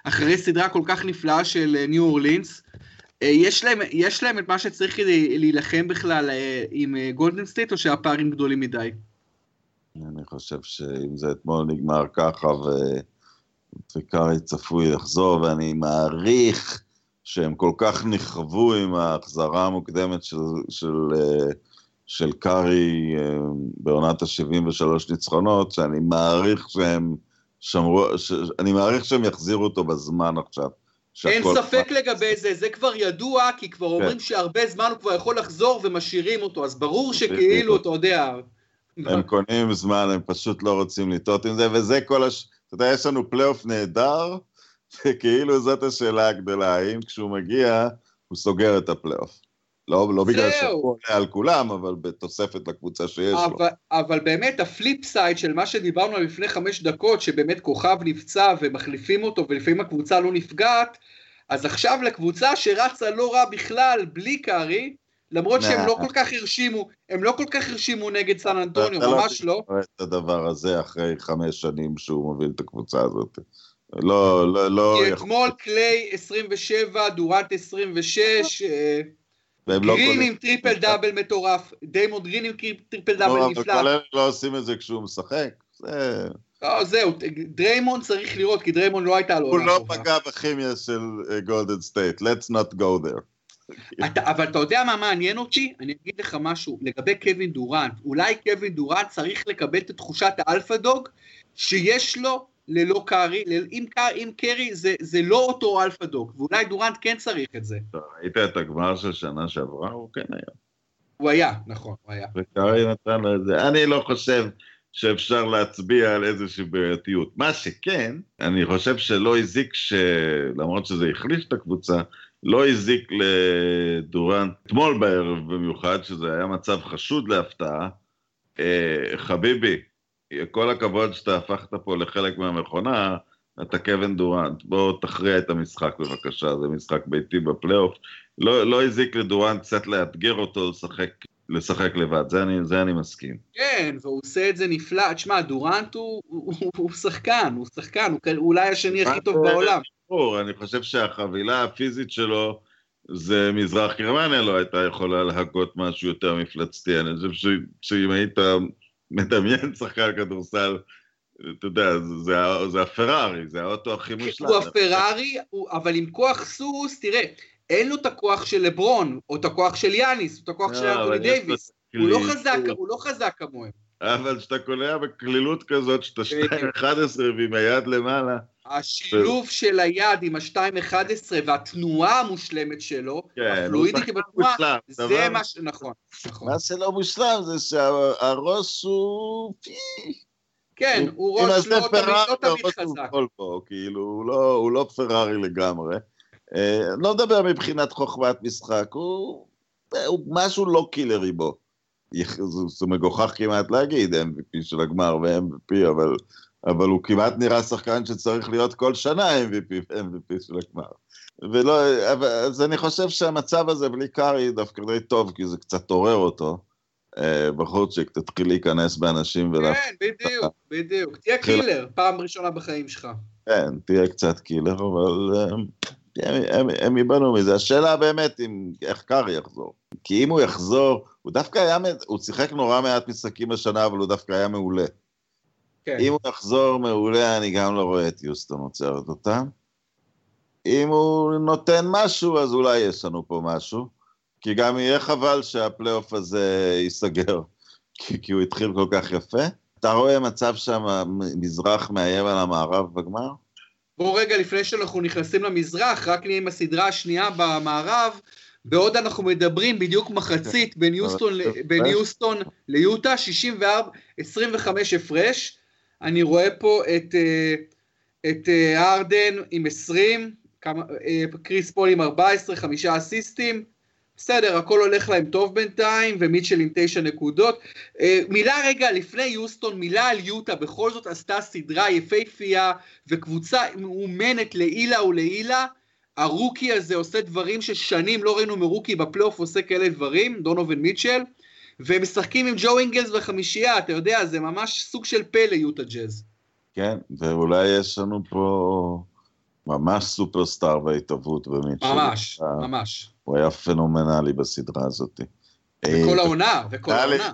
אחרי סדרה כל כך נפלאה של ניו אורלינס. אה, יש להם, יש להם את מה שצריך כדי להילחם בכלל אה, עם גולדן אה, סטייט, או שהפערים גדולים מדי? אני חושב שאם זה אתמול נגמר ככה, ו... וקארי צפוי לחזור, ואני מעריך שהם כל כך נכוו עם ההחזרה המוקדמת של, של, של קארי בעונת ה-73 ניצחונות, שאני מעריך שהם שמרו, ש... אני מעריך שהם יחזירו אותו בזמן עכשיו. אין ספק לגבי זה, זה כבר ידוע, כי כבר כן. אומרים שהרבה זמן הוא כבר יכול לחזור ומשאירים אותו, אז ברור שכאילו, אתה יודע... הם קונים זמן, הם פשוט לא רוצים לטעות עם זה, וזה כל הש... אתה יודע, יש לנו פלייאוף נהדר, וכאילו זאת השאלה הגדולה, האם כשהוא מגיע, הוא סוגר את הפלייאוף. לא, לא בגלל שהוא עולה על כולם, אבל בתוספת לקבוצה שיש אבל, לו. אבל באמת ה flip side של מה שדיברנו לפני חמש דקות, שבאמת כוכב נפצע ומחליפים אותו ולפעמים הקבוצה לא נפגעת, אז עכשיו לקבוצה שרצה לא רע בכלל, בלי קארי, למרות שהם לא כל כך הרשימו, הם לא כל כך הרשימו נגד סן אנטוניו, ממש לא. אתה לא את הדבר הזה אחרי חמש שנים שהוא מוביל את הקבוצה הזאת. לא, לא, לא... אתמול קליי 27, דורנט 26, והם לא גרין עם טריפל דאבל מטורף, דריימון גרין עם טריפל דאבל לא, נפלא. אבל כל אלה לא עושים את זה כשהוא משחק, זה... לא, זהו, דריימון צריך לראות, כי דריימון לא הייתה לו... הוא לא פגע בכימיה של גולדן סטייט, let's not go there. אתה, אבל אתה יודע מה מעניין אותי? אני אגיד לך משהו, לגבי קווין דורנט, אולי קווין דורנט צריך לקבל את תחושת ה alpha dog שיש לו ללא קארי, עם, עם קארי זה, זה לא אותו alpha dog, ואולי דורנט כן צריך את זה. ראית את הגמר של שנה שעברה? הוא כן היה. הוא היה, נכון, הוא היה. וקארי נתן לו את זה. אני לא חושב שאפשר להצביע על איזושהי בעייתיות. מה שכן, אני חושב שלא הזיק ש... למרות שזה החליף את הקבוצה, לא הזיק לדורנט, אתמול בערב במיוחד, שזה היה מצב חשוד להפתעה, אה, חביבי, כל הכבוד שאתה הפכת פה לחלק מהמכונה, אתה קווין דורנט, בוא תכריע את המשחק בבקשה, זה משחק ביתי בפלייאוף. לא, לא הזיק לדורנט קצת לאתגר אותו לשחק, לשחק לבד, זה אני, זה אני מסכים. כן, והוא עושה את זה נפלא. תשמע, דורנט הוא, הוא, הוא, שחקן, הוא שחקן, הוא, הוא אולי השני הכי טוב בעולם. ברור, אני חושב שהחבילה הפיזית שלו זה מזרח גרמניה לא הייתה יכולה להגות משהו יותר מפלצתי. אני חושב שאם היית מדמיין שחקן כדורסל, אתה יודע, זה, זה הפרארי, זה האוטו הכי מושלם. הוא הפרארי, אבל עם כוח סוס, תראה, אין לו את הכוח של לברון, או את הכוח של יאניס, או את הכוח של אנטוני דייוויס. הוא לא חזק, הוא לא חזק כמוהם. אבל כשאתה קולע בקלילות כזאת, שאתה 2-11 ועם היד למעלה. השילוב של היד עם ה-2-11 והתנועה המושלמת שלו, כן, הפלואידית בתנועה, זה מה ש... נכון, נכון. מה שלא מושלם זה שהראש הוא... כן, הוא ראש לא תמיד חזק. כאילו, לא, הוא לא פרארי לגמרי. אה, לא מדבר מבחינת חוכמת משחק, הוא משהו לא קילרי בו. זה מגוחך כמעט להגיד MVP של הגמר ו-MVP, אבל, אבל הוא כמעט נראה שחקן שצריך להיות כל שנה MVP ו-MVP של הגמר. ולא, אז אני חושב שהמצב הזה בלי קארי דווקא די טוב, כי זה קצת עורר אותו. אה, בחורצ'יק, תתחיל להיכנס באנשים ולהפ... כן, בדיוק, בדיוק. תהיה killer, פעם ראשונה בחיים שלך. כן, תהיה קצת killer, אבל אה, הם, ייבנו מזה. השאלה באמת אם, איך קארי יחזור. כי אם הוא יחזור, הוא דווקא היה, הוא שיחק נורא מעט משחקים השנה, אבל הוא דווקא היה מעולה. כן. אם הוא יחזור מעולה, אני גם לא רואה את יוסטון עוצרת אותם. אם הוא נותן משהו, אז אולי יש לנו פה משהו. כי גם יהיה חבל שהפלייאוף הזה ייסגר, כי, כי הוא התחיל כל כך יפה. אתה רואה מצב שהמזרח מאיים על המערב בגמר? בואו רגע, לפני שאנחנו נכנסים למזרח, רק נהיה עם הסדרה השנייה במערב, בעוד אנחנו מדברים בדיוק מחצית בין יוסטון, בין יוסטון ליוטה, 64, 25 הפרש. אני רואה פה את, אה, את אה, הרדן עם 20, כמה, אה, קריס פול עם 14, חמישה אסיסטים. בסדר, הכל הולך להם טוב בינתיים, ומיטשל עם תשע נקודות. מילה רגע, לפני יוסטון, מילה על יוטה, בכל זאת עשתה סדרה יפייפייה, וקבוצה מאומנת לעילה ולעילה. הרוקי הזה עושה דברים ששנים לא ראינו מרוקי בפלייאוף עושה כאלה דברים, דונובין מיטשל, והם משחקים עם ג'ו אינגלס בחמישייה, אתה יודע, זה ממש סוג של פלא יוטה ג'אז. כן, ואולי יש לנו פה ממש סופרסטאר בהתהוות במיטשל. ממש, ממש. הוא היה פנומנלי בסדרה הזאת. וכל אה, העונה, וכל העונה.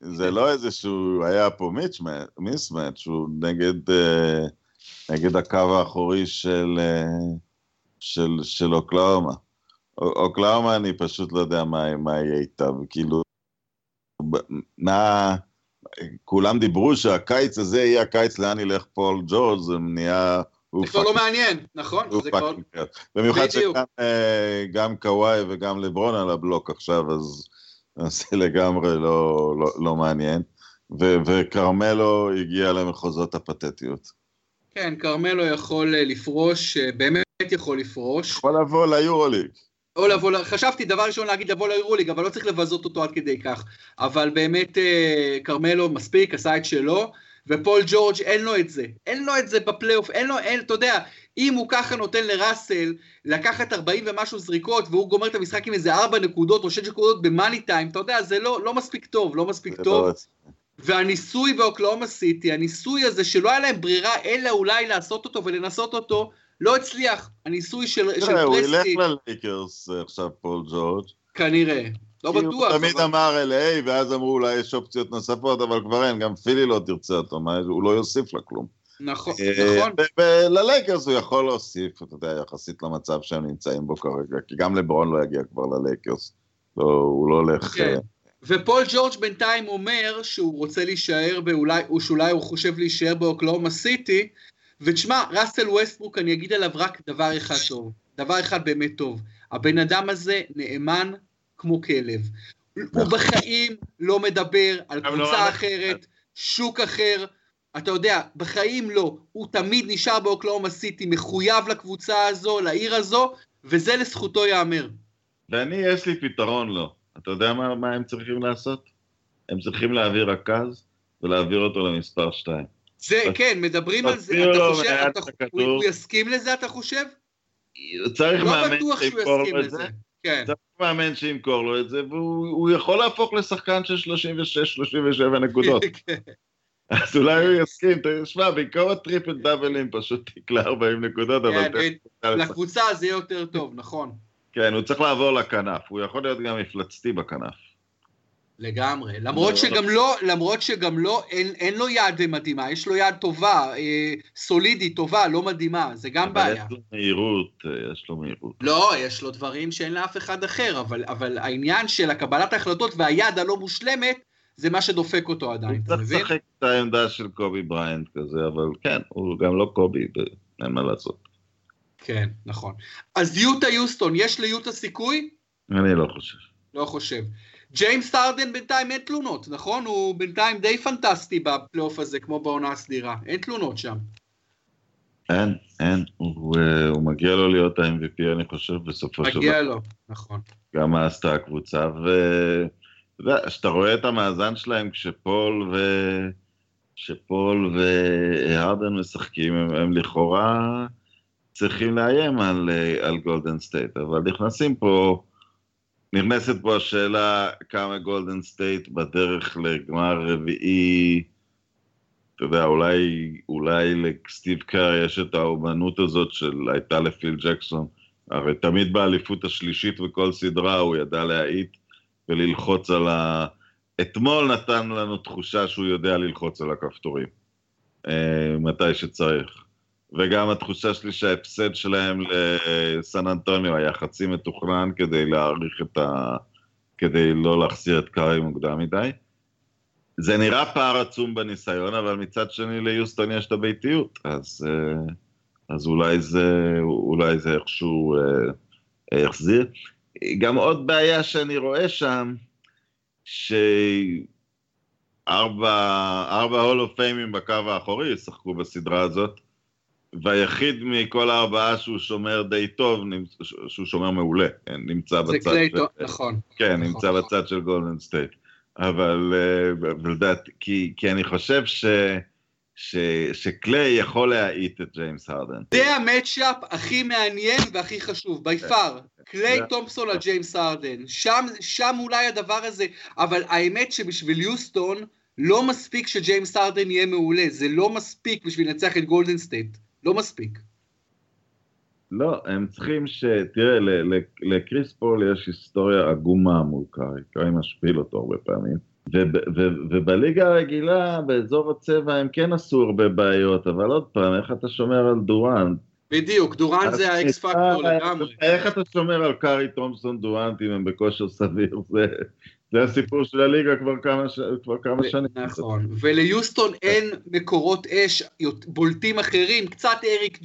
זה לא איזה שהוא, היה פה מיסמץ', הוא נגד, אה, נגד הקו האחורי של... אה, של, של אוקלאומה. אוקלאומה אני פשוט לא יודע מה, מה יהיה איתה, כאילו, מה, כולם דיברו שהקיץ הזה יהיה הקיץ לאן ילך פול ג'ורג', זה נהיה... זה כבר לא מעניין, נכון? זה כבר... במיוחד שגם קוואי וגם לברון על הבלוק עכשיו, אז זה לגמרי לא, לא, לא מעניין. וכרמלו הגיע למחוזות הפתטיות. כן, כרמלו יכול אה, לפרוש, אה, באמת יכול לפרוש. יכול לבוא ליורוליג. או לבוא, חשבתי דבר ראשון להגיד לבוא ליורוליג, אבל לא צריך לבזות אותו עד כדי כך. אבל באמת אה, כרמלו מספיק, עשה את שלו, ופול ג'ורג' אין לו את זה. אין לו את זה בפלייאוף, אין לו, אין, אתה יודע, אם הוא ככה נותן לראסל לקחת 40 ומשהו זריקות, והוא גומר את המשחק עם איזה 4 נקודות או 6 נקודות במאני טיים, אתה יודע, זה לא, לא מספיק טוב, לא מספיק טוב. לא והניסוי באוקלאומה סיטי, הניסוי הזה שלא היה להם ברירה אלא אולי לעשות אותו ולנסות אותו, לא הצליח. הניסוי של, פרסטי... הוא ילך ללייקרס עכשיו, פול ג'ורג'. כנראה. לא בטוח. הוא תמיד אמר LA, ואז אמרו אולי יש אופציות נוספות, אבל כבר אין, גם פילי לא תרצה אותו, הוא לא יוסיף לה כלום. נכון, אה, נכון. וללייקרס הוא יכול להוסיף, אתה יודע, יחסית למצב שהם נמצאים בו כרגע, כי גם לברון לא יגיע כבר ללייקרס. לא, הוא לא הולך... כן. אה, ופול ג'ורג' בינתיים אומר שהוא רוצה להישאר, באולי, או שאולי הוא חושב להישאר באוקלהומה סיטי, ותשמע, ראסל ווסטברוק, אני אגיד עליו רק דבר אחד טוב, דבר אחד באמת טוב. הבן אדם הזה נאמן כמו כלב. הוא נכון. בחיים לא מדבר על קבוצה אחרת, שוק אחר, אתה יודע, בחיים לא. הוא תמיד נשאר באוקלאומה סיטי, מחויב לקבוצה הזו, לעיר הזו, וזה לזכותו ייאמר. ואני, יש לי פתרון לו. אתה יודע מה, מה הם צריכים לעשות? הם צריכים להעביר רכז ולהעביר אותו למספר 2. זה, כן, מדברים על זה, אתה חושב, אתה, הוא, הוא יסכים לזה, אתה חושב? צריך לא מאמן שימכור לו את זה. כן. צריך מאמן שימכור לו את זה, והוא יכול להפוך לשחקן של 36-37 נקודות. כן. אז אולי הוא יסכים, תשמע, במקום הטריפל דאבלים פשוט תקלע 40 נקודות, אבל... כן, לקבוצה זה יהיה יותר טוב, נכון. כן, הוא צריך לעבור לכנף, הוא יכול להיות גם מפלצתי בכנף. לגמרי, למרות שגם לא, למרות שגם לא, אין, אין לו יד מדהימה, יש לו יד טובה, אה, סולידית, טובה, לא מדהימה, זה גם בעיה. יש לו מהירות, אה, יש לו מהירות. לא, יש לו דברים שאין לאף אחד אחר, אבל, אבל העניין של הקבלת ההחלטות והיד הלא מושלמת, זה מה שדופק אותו עדיין, אתה מבין? הוא לשחק את העמדה של קובי בריינט כזה, אבל כן, הוא גם לא קובי, אין מה לעשות. כן, נכון. אז יוטה יוסטון, יש ליוטה סיכוי? אני לא חושב. לא חושב. ג'יימס ארדן בינתיים אין תלונות, נכון? הוא בינתיים די פנטסטי בפלייאוף הזה, כמו בעונה הסדירה. אין תלונות שם. אין, אין. הוא, אה, הוא מגיע לו להיות ה-MVP, אני חושב, בסופו של דבר. מגיע לו, נכון. גם מה עשתה הקבוצה, יודע, כשאתה רואה את המאזן שלהם כשפול ו... כשפול והרדן משחקים, הם, הם לכאורה צריכים לאיים על, אה, על גולדן סטייט, אבל נכנסים פה, נכנסת פה השאלה כמה גולדן סטייט בדרך לגמר רביעי, אתה יודע, אולי, אולי לסטיב קאר יש את האומנות הזאת שהייתה לפיל ג'קסון, הרי תמיד באליפות השלישית בכל סדרה הוא ידע להאיט וללחוץ על ה... אתמול נתן לנו תחושה שהוא יודע ללחוץ על הכפתורים, אה, מתי שצריך. וגם התחושה שלי שההפסד שלהם לסן אנטוניו היה חצי מתוכנן כדי להעריך את ה... כדי לא להחזיר את קארי מוקדם מדי. זה נראה פער עצום בניסיון, אבל מצד שני ליוסטון יש את הביתיות, אז, אה, אז אולי, זה, אולי זה איכשהו אה, יחזיר. גם עוד בעיה שאני רואה שם, שארבע Hall of Fame ים בקו האחורי ישחקו בסדרה הזאת, והיחיד מכל הארבעה שהוא שומר די טוב, שהוא שומר מעולה, כן, נמצא בצד... זה קלייטון, נכון. כן, נכון, נמצא נכון. בצד של גולדן סטייט. אבל, ולדעת, כי, כי אני חושב ש... ש, שקליי יכול להאיט את ג'יימס הרדן. זה ה matchup הכי מעניין והכי חשוב, by far. קליי תומפסון על ג'יימס הרדן. שם, שם אולי הדבר הזה, אבל האמת שבשביל יוסטון, לא מספיק שג'יימס הרדן יהיה מעולה, זה לא מספיק בשביל לנצח את גולדן סטייט. לא מספיק. לא, הם צריכים ש... תראה, לקריס פול יש היסטוריה עגומה מול קארי, קארי משפיל אותו הרבה פעמים. ובליגה הרגילה, באזור הצבע, הם כן עשו הרבה בעיות, אבל עוד פעם, איך אתה שומר על דורנט? בדיוק, דורנט זה האקס פקטור לגמרי. איך אתה שומר על קארי תומפסון דורנט אם הם בכושר סביר? זה, זה הסיפור של הליגה כבר כמה, ש... כבר כמה שנים. נכון, וליוסטון אין מקורות אש בולטים אחרים, קצת אריק,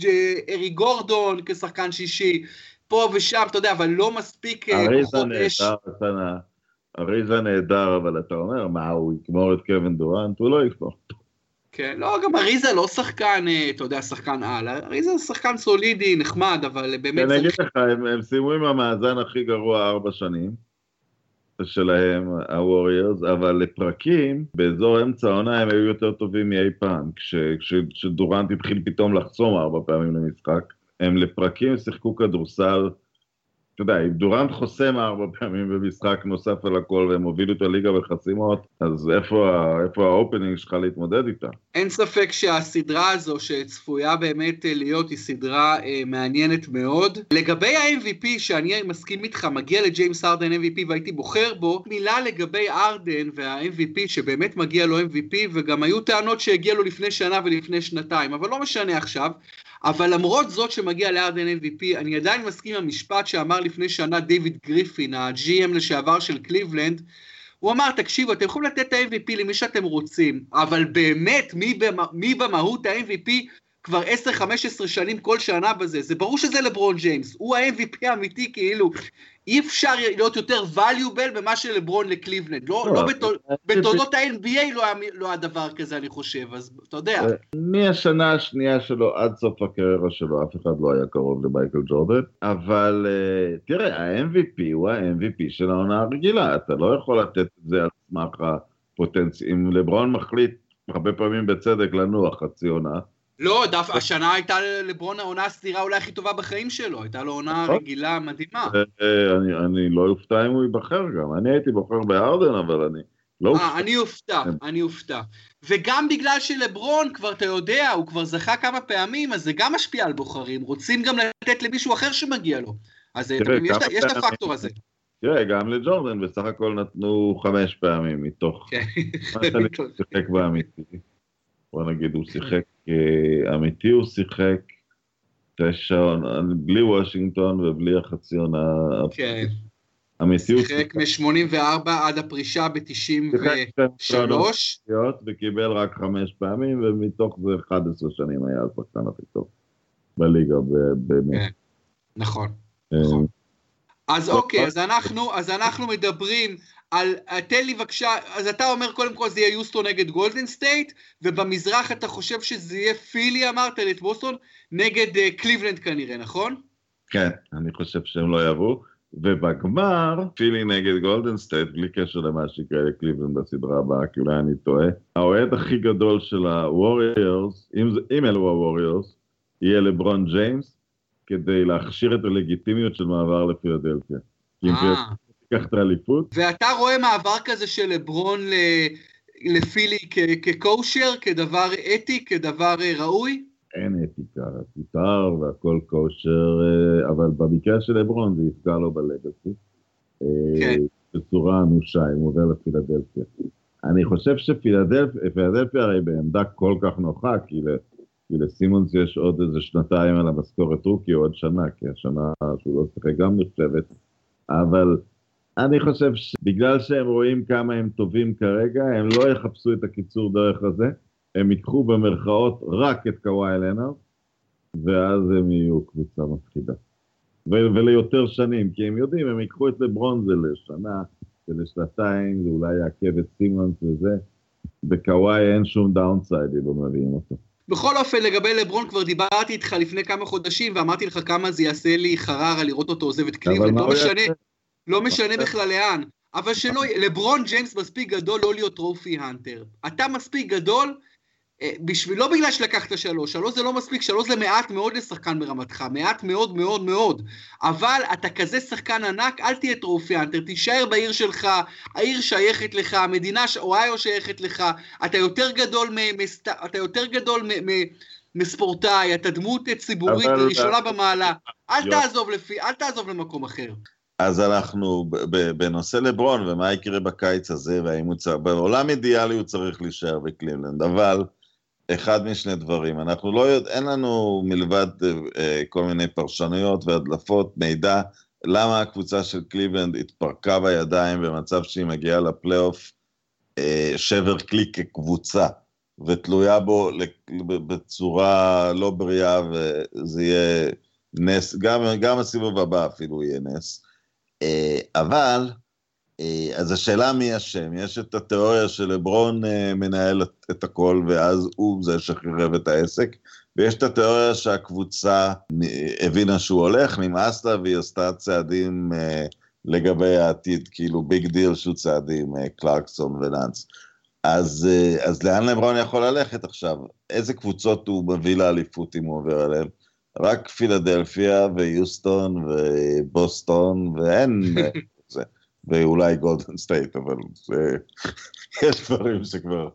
אריק גורדון כשחקן שישי, פה ושם, אתה יודע, אבל לא מספיק כוחות אש. אריזה נהדר, אבל אתה אומר, מה, הוא יגמור את קווין דורנט? הוא לא יגמור. כן, לא, גם אריזה לא שחקן, אתה יודע, שחקן על, אריזה שחקן סולידי, נחמד, אבל באמת... אני אגיד לך, הם סיימו עם המאזן הכי גרוע ארבע שנים. שלהם, הווריורס, אבל לפרקים, באזור אמצע העונה הם היו יותר טובים מאי פעם. כש, כש, כשדורנט התחיל פתאום לחסום ארבע פעמים למשחק, הם לפרקים שיחקו כדורסל אתה יודע, אם דורנט חוסם ארבע פעמים במשחק נוסף על הכל והם הובילו את הליגה בחסימות, אז איפה, ה opening שלך להתמודד איתה? אין ספק שהסדרה הזו שצפויה באמת להיות היא סדרה אה, מעניינת מאוד. לגבי ה-MVP, שאני מסכים איתך, מגיע לג'יימס הרדן MVP והייתי בוחר בו, מילה לגבי הרדן וה-MVP שבאמת מגיע לו MVP וגם היו טענות שהגיע לו לפני שנה ולפני שנתיים, אבל לא משנה עכשיו. אבל למרות זאת שמגיע להרדן MVP, אני עדיין מסכים עם המשפט שאמר לפני שנה דיוויד גריפין, ה-GM לשעבר של קליבלנד, הוא אמר, תקשיבו, אתם יכולים לתת את ה-MVP למי שאתם רוצים, אבל באמת, מי, במה, מי במהות ה-MVP כבר 10-15 שנים כל שנה בזה, זה ברור שזה לברון ג'יימס, הוא ה-MVP האמיתי כאילו, אי אפשר להיות יותר valuable במה שלברון לקליבלנד, לא, לא, לא בתולדות ה-NBA לא, לא היה דבר כזה אני חושב, אז אתה יודע. אה, מהשנה השנייה שלו עד סוף הקריירה שלו אף אחד לא היה קרוב למייקל ג'ורדן, אבל uh, תראה, ה-MVP הוא ה-MVP של העונה הרגילה, אתה לא יכול לתת את זה על סמך הפוטנציה, אם לברון מחליט הרבה פעמים בצדק לנוח חצי עונה, לא, דף, השנה הייתה לברון העונה הסדירה אולי הכי טובה בחיים שלו, הייתה לו עונה נכון. רגילה מדהימה. אה, אה, אני לא אופתע אם הוא ייבחר גם, אני הייתי בוחר בארדן, אבל אני לא אופתע. אה, אני אופתע, אני אופתע. וגם בגלל שלברון, כבר אתה יודע, הוא כבר זכה כמה פעמים, אז זה גם משפיע על בוחרים, רוצים גם לתת למישהו אחר שמגיע לו. אז יש את הפקטור הזה. תראה, גם לג'ורדן בסך הכל נתנו חמש פעמים מתוך כן. מה שאני שיחק באמיתי. בוא נגיד, הוא שיחק אמיתי, הוא שיחק תשע, בלי וושינגטון ובלי החצי עונה. כן. אמיתי הוא שיחק מ-84 עד הפרישה ב-93. וקיבל רק חמש פעמים, ומתוך זה 11 שנים היה השחקן הכי טוב בליגה, באמת. כן, נכון, אה, נכון. אז אוקיי, אז אנחנו, אז אנחנו מדברים על, תן לי בבקשה, אז אתה אומר קודם כל זה יהיה יוסטון נגד גולדן סטייט, ובמזרח אתה חושב שזה יהיה פילי אמרת את בוסטון, נגד אה, קליבלנד כנראה, נכון? כן, אני חושב שהם לא יעברו, ובגמר, פילי נגד גולדן סטייט, בלי קשר למה שיקרה לקליבלנד בסדרה הבאה, כי אולי אני טועה, האוהד הכי גדול של הווריורס, אם, אם אלו הווריורס, יהיה לברון ג'יימס, כדי להכשיר את הלגיטימיות של מעבר לפילדלפיה. אה. תיקח את האליפות. ואתה רואה מעבר כזה של לברון לפילי כקושר, כדבר אתי, כדבר אה, ראוי? אין אתיקה, מותר והכל קושר, אה, אבל במקרה של לברון זה יפגע לו בלגסי. אה, כן. בצורה אנושה, אם הוא עובר לפילדלפיה. אני חושב שפילדלפיה הרי בעמדה כל כך נוחה, כי כי לסימונס יש עוד איזה שנתיים על המשכורת רוקי, או עוד שנה, כי השנה שהוא לא שיחק גם נחשבת, אבל אני חושב שבגלל שהם רואים כמה הם טובים כרגע, הם לא יחפשו את הקיצור דרך הזה, הם ייקחו במרכאות רק את קוואי לנארד, ואז הם יהיו קבוצה מפחידה. וליותר שנים, כי הם יודעים, הם ייקחו את לברון זה לשנה, זה לשנתיים, זה אולי יעכב את סימונס וזה. בקוואי אין שום downside אם לא מביאים אותו. בכל אופן, לגבי לברון כבר דיברתי איתך לפני כמה חודשים, ואמרתי לך כמה זה יעשה לי חררה לראות אותו עוזב את קליבלנד, לא משנה, לא משנה בכלל לאן. אבל שלא, לברון ג'יימס מספיק גדול לא להיות trophy hunter. אתה מספיק גדול אה, בשביל, לא בגלל שלקחת שלוש, שלוש זה לא מספיק, שלוש זה מעט מאוד לשחקן ברמתך, מעט מאוד מאוד מאוד, אבל אתה כזה שחקן ענק, אל תהיה trophy hunter, תישאר בעיר שלך, העיר שייכת לך, המדינה, אוהיו שייכת לך, אתה יותר גדול, מ- מסת, אתה יותר גדול מ- מ- מספורטאי, אתה דמות ציבורית ראשונה במעלה, אל תעזוב לפי, אל תעזוב למקום אחר. אז אנחנו בנושא לברון ומה יקרה בקיץ הזה והאם הוא צריך, בעולם אידיאלי הוא צריך להישאר בקליבלנד, אבל אחד משני דברים. אנחנו לא יודעים, אין לנו מלבד אה, כל מיני פרשנויות והדלפות, מידע, למה הקבוצה של קליבלנד התפרקה בידיים במצב שהיא מגיעה לפלייאוף אה, שבר כלי כקבוצה, ותלויה בו בצורה לא בריאה, וזה יהיה נס, גם, גם הסיבוב הבא אפילו יהיה נס. אה, אבל, אה, אז השאלה מי אשם, יש את התיאוריה של לברון אה, מנהל את הכל ואז הוא זה שחירב את העסק, ויש את התיאוריה שהקבוצה הבינה שהוא הולך, נמאס לה והיא עשתה צעדים לגבי העתיד, כאילו big deal של צעדים, קלארקסון ונאנס. אז, אז לאן לברון יכול ללכת עכשיו? איזה קבוצות הוא מביא לאליפות אם הוא עובר אליהן? רק פילדלפיה ויוסטון ובוסטון, ואין ואולי גולדן סטייט, אבל זה, יש דברים שכבר,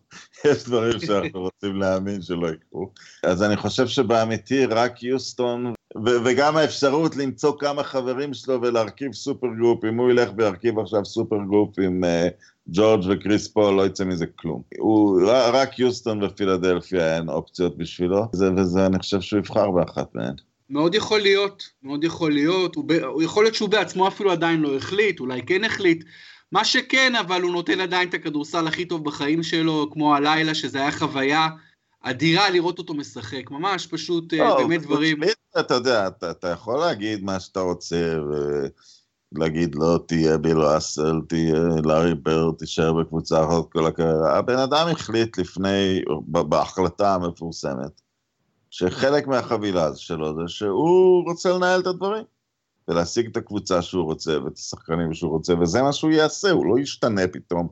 יש דברים שאנחנו רוצים להאמין שלא יקרו. אז אני חושב שבאמיתי רק יוסטון, וגם האפשרות למצוא כמה חברים שלו ולהרכיב super group, אם הוא ילך וירכיב עכשיו super group עם אה, ג'ורג' וקריס פול, לא יצא מזה כלום. הוא, רק יוסטון ופילדלפיה הן אופציות בשבילו, וזה, וזה אני חושב שהוא יבחר באחת מהן. מאוד יכול להיות, מאוד יכול להיות, הוא, ב, הוא יכול להיות שהוא בעצמו אפילו עדיין לא החליט, אולי כן החליט, מה שכן, אבל הוא נותן עדיין את הכדורסל הכי טוב בחיים שלו, כמו הלילה, שזה היה חוויה אדירה לראות אותו משחק, ממש פשוט אה, לא, באמת דברים. אתה יודע, אתה, אתה יכול להגיד מה שאתה רוצה, ולהגיד לא, תהיה ביל ראסל, תהיה לארי בר, תישאר בקבוצה אחת כל הקריירה. הבן אדם החליט לפני, בהחלטה המפורסמת, שחלק מהחבילה שלו זה שהוא רוצה לנהל את הדברים, ולהשיג את הקבוצה שהוא רוצה ואת השחקנים שהוא רוצה, וזה מה שהוא יעשה, הוא לא ישתנה פתאום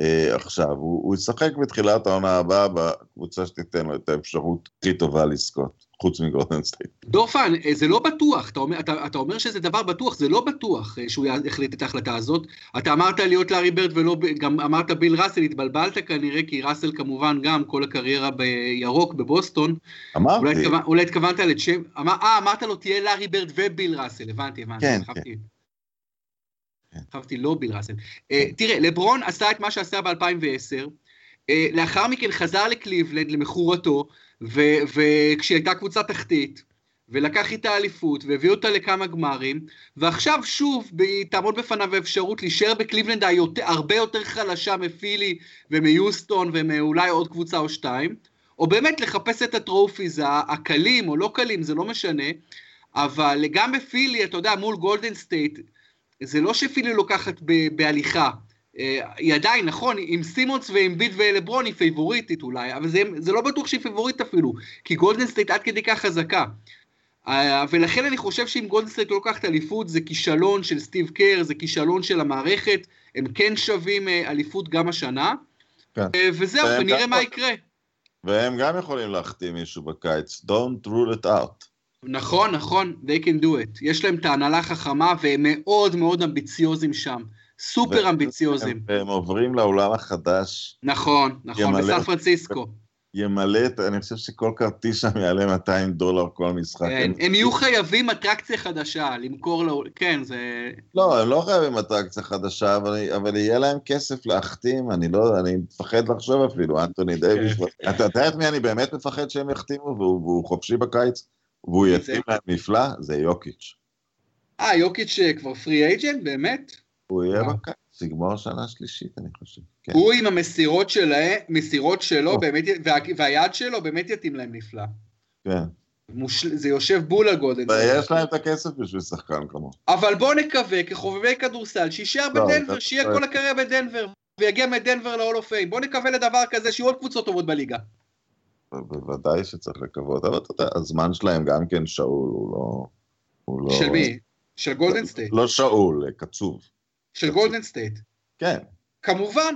אה, עכשיו, הוא, הוא ישחק בתחילת העונה הבאה בקבוצה שתיתן לו את האפשרות הכי טובה לזכות. חוץ מגולדן סטייט. דורפן, אה, זה לא בטוח, אתה אומר, אתה, אתה אומר שזה דבר בטוח, זה לא בטוח אה, שהוא החליט את ההחלטה הזאת. אתה אמרת להיות לארי ברד ולא, גם אמרת ביל ראסל, התבלבלת כנראה, כי ראסל כמובן גם כל הקריירה בירוק בבוסטון. אמרתי. אולי, התכו, אולי התכוונת לצ'ם, אמר, אה, אמרת לו תהיה לארי ברד וביל ראסל, הבנתי, הבנתי. כן, כן. חשבתי לא ביל ראסל. אה, תראה, לברון עשה את מה שעשה ב-2010, לאחר מכן חזר לקליבלנד למכורתו, וכשהיא הייתה קבוצה תחתית, ולקח איתה אליפות, והביא אותה לכמה גמרים, ועכשיו שוב תעמוד בפניו האפשרות להישאר בקליבלנד היותר, הרבה יותר חלשה מפילי ומיוסטון ומאולי עוד קבוצה או שתיים, או באמת לחפש את הטרופיז הקלים או לא קלים, זה לא משנה, אבל גם בפילי, אתה יודע, מול גולדן סטייט, זה לא שפילי לוקחת בהליכה, אה, היא עדיין, נכון, עם סימונס ואמביד ולברון היא פייבוריטית אולי, אבל זה, זה לא בטוח שהיא פייבוריטית אפילו, כי גולדן סטייט עד כדי כך חזקה. אה, ולכן אני חושב שאם גולדן סטייט לא לוקחת אליפות, זה כישלון של סטיב קר, זה כישלון של המערכת, הם כן שווים אה, אליפות גם השנה. כן. וזהו, ונראה מה יקרה. והם גם יכולים להחתים מישהו בקיץ, Don't rule it out. נכון, נכון, they can do it. יש להם את ההנהלה חכמה והם מאוד מאוד אמביציוזים שם. סופר אמביציוזים. הם עוברים לעולם החדש. נכון, נכון, בסן פרנסיסקו. ימלא את, אני חושב שכל כרטיס שם יעלה 200 דולר כל משחק. כן, הם יהיו חייבים אטרקציה חדשה, למכור, לו, כן, זה... לא, הם לא חייבים אטרקציה חדשה, אבל, אבל יהיה להם כסף להחתים, אני לא, אני מפחד לחשוב אפילו, אנטוני דייוויס. כן. אתה יודע את מי אני באמת מפחד שהם יחתימו, והוא, והוא חופשי בקיץ, והוא יתאים להם נפלא? זה יוקיץ'. אה, יוקיץ' כבר פרי אייג'נט, באמת? הוא יהיה בקיץ. יגמור שנה שלישית, אני חושב. כן. הוא עם המסירות שלה, מסירות שלו, באמת, וה, והיד שלו באמת יתאים להם נפלא. כן. מוש... זה יושב בול הגודל. ויש להם את הכסף בשביל שחקן כמוהו. אבל בוא נקווה, כחובבי כדורסל, שיישאר לא, בדנבר, שיהיה כל הקריירה בדנבר, ויגיע מדנבר להול אוף פיים. בוא נקווה לדבר כזה, שיהיו עוד קבוצות טובות בליגה. בוודאי שצריך לקוות, אבל אתה יודע, הזמן שלהם גם כן שאול, הוא לא... הוא לא... של מי? של גולדן סטייט. לא שאול, קצוב. של גולדן סטייט. כן. כמובן,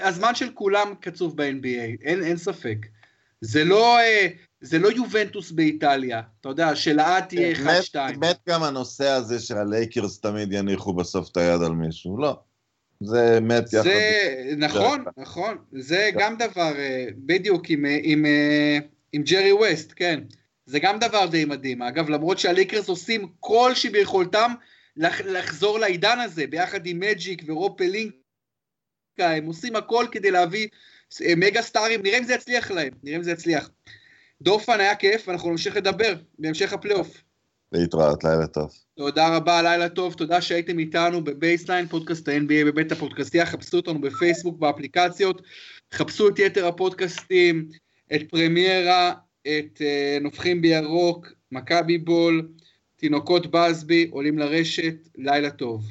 הזמן של כולם קצוב ב-NBA, אין, אין ספק. זה לא, אה, זה לא יובנטוס באיטליה, אתה יודע, שלעד תהיה 1-2. באמת גם הנושא הזה שהלייקרס תמיד יניחו בסוף את היד על מישהו, לא. זה מת יחד. זה, נכון, נכון. זה גם דבר, אה, בדיוק עם, אה, עם, עם ג'רי ווסט, כן. זה גם דבר די מדהים. אגב, למרות שהלייקרס עושים כל שביכולתם לחזור לעידן הזה, ביחד עם מג'יק ורוב פלינקה, הם עושים הכל כדי להביא אה, mega star ים, נראה אם זה יצליח להם, נראה אם זה יצליח. דורפן היה כיף, ואנחנו נמשיך לדבר בהמשך הפלייאוף. להתראות, לילה טוב. תודה רבה, לילה טוב, תודה שהייתם איתנו בבייסליין, פודקאסט ה-NBA בבית הפודקאסטייה, חפשו אותנו בפייסבוק, באפליקציות, חפשו את יתר הפודקאסטים, את פרמיירה, את uh, נופחים בירוק, מכבי בול, תינוקות בסבי עולים לרשת, לילה טוב.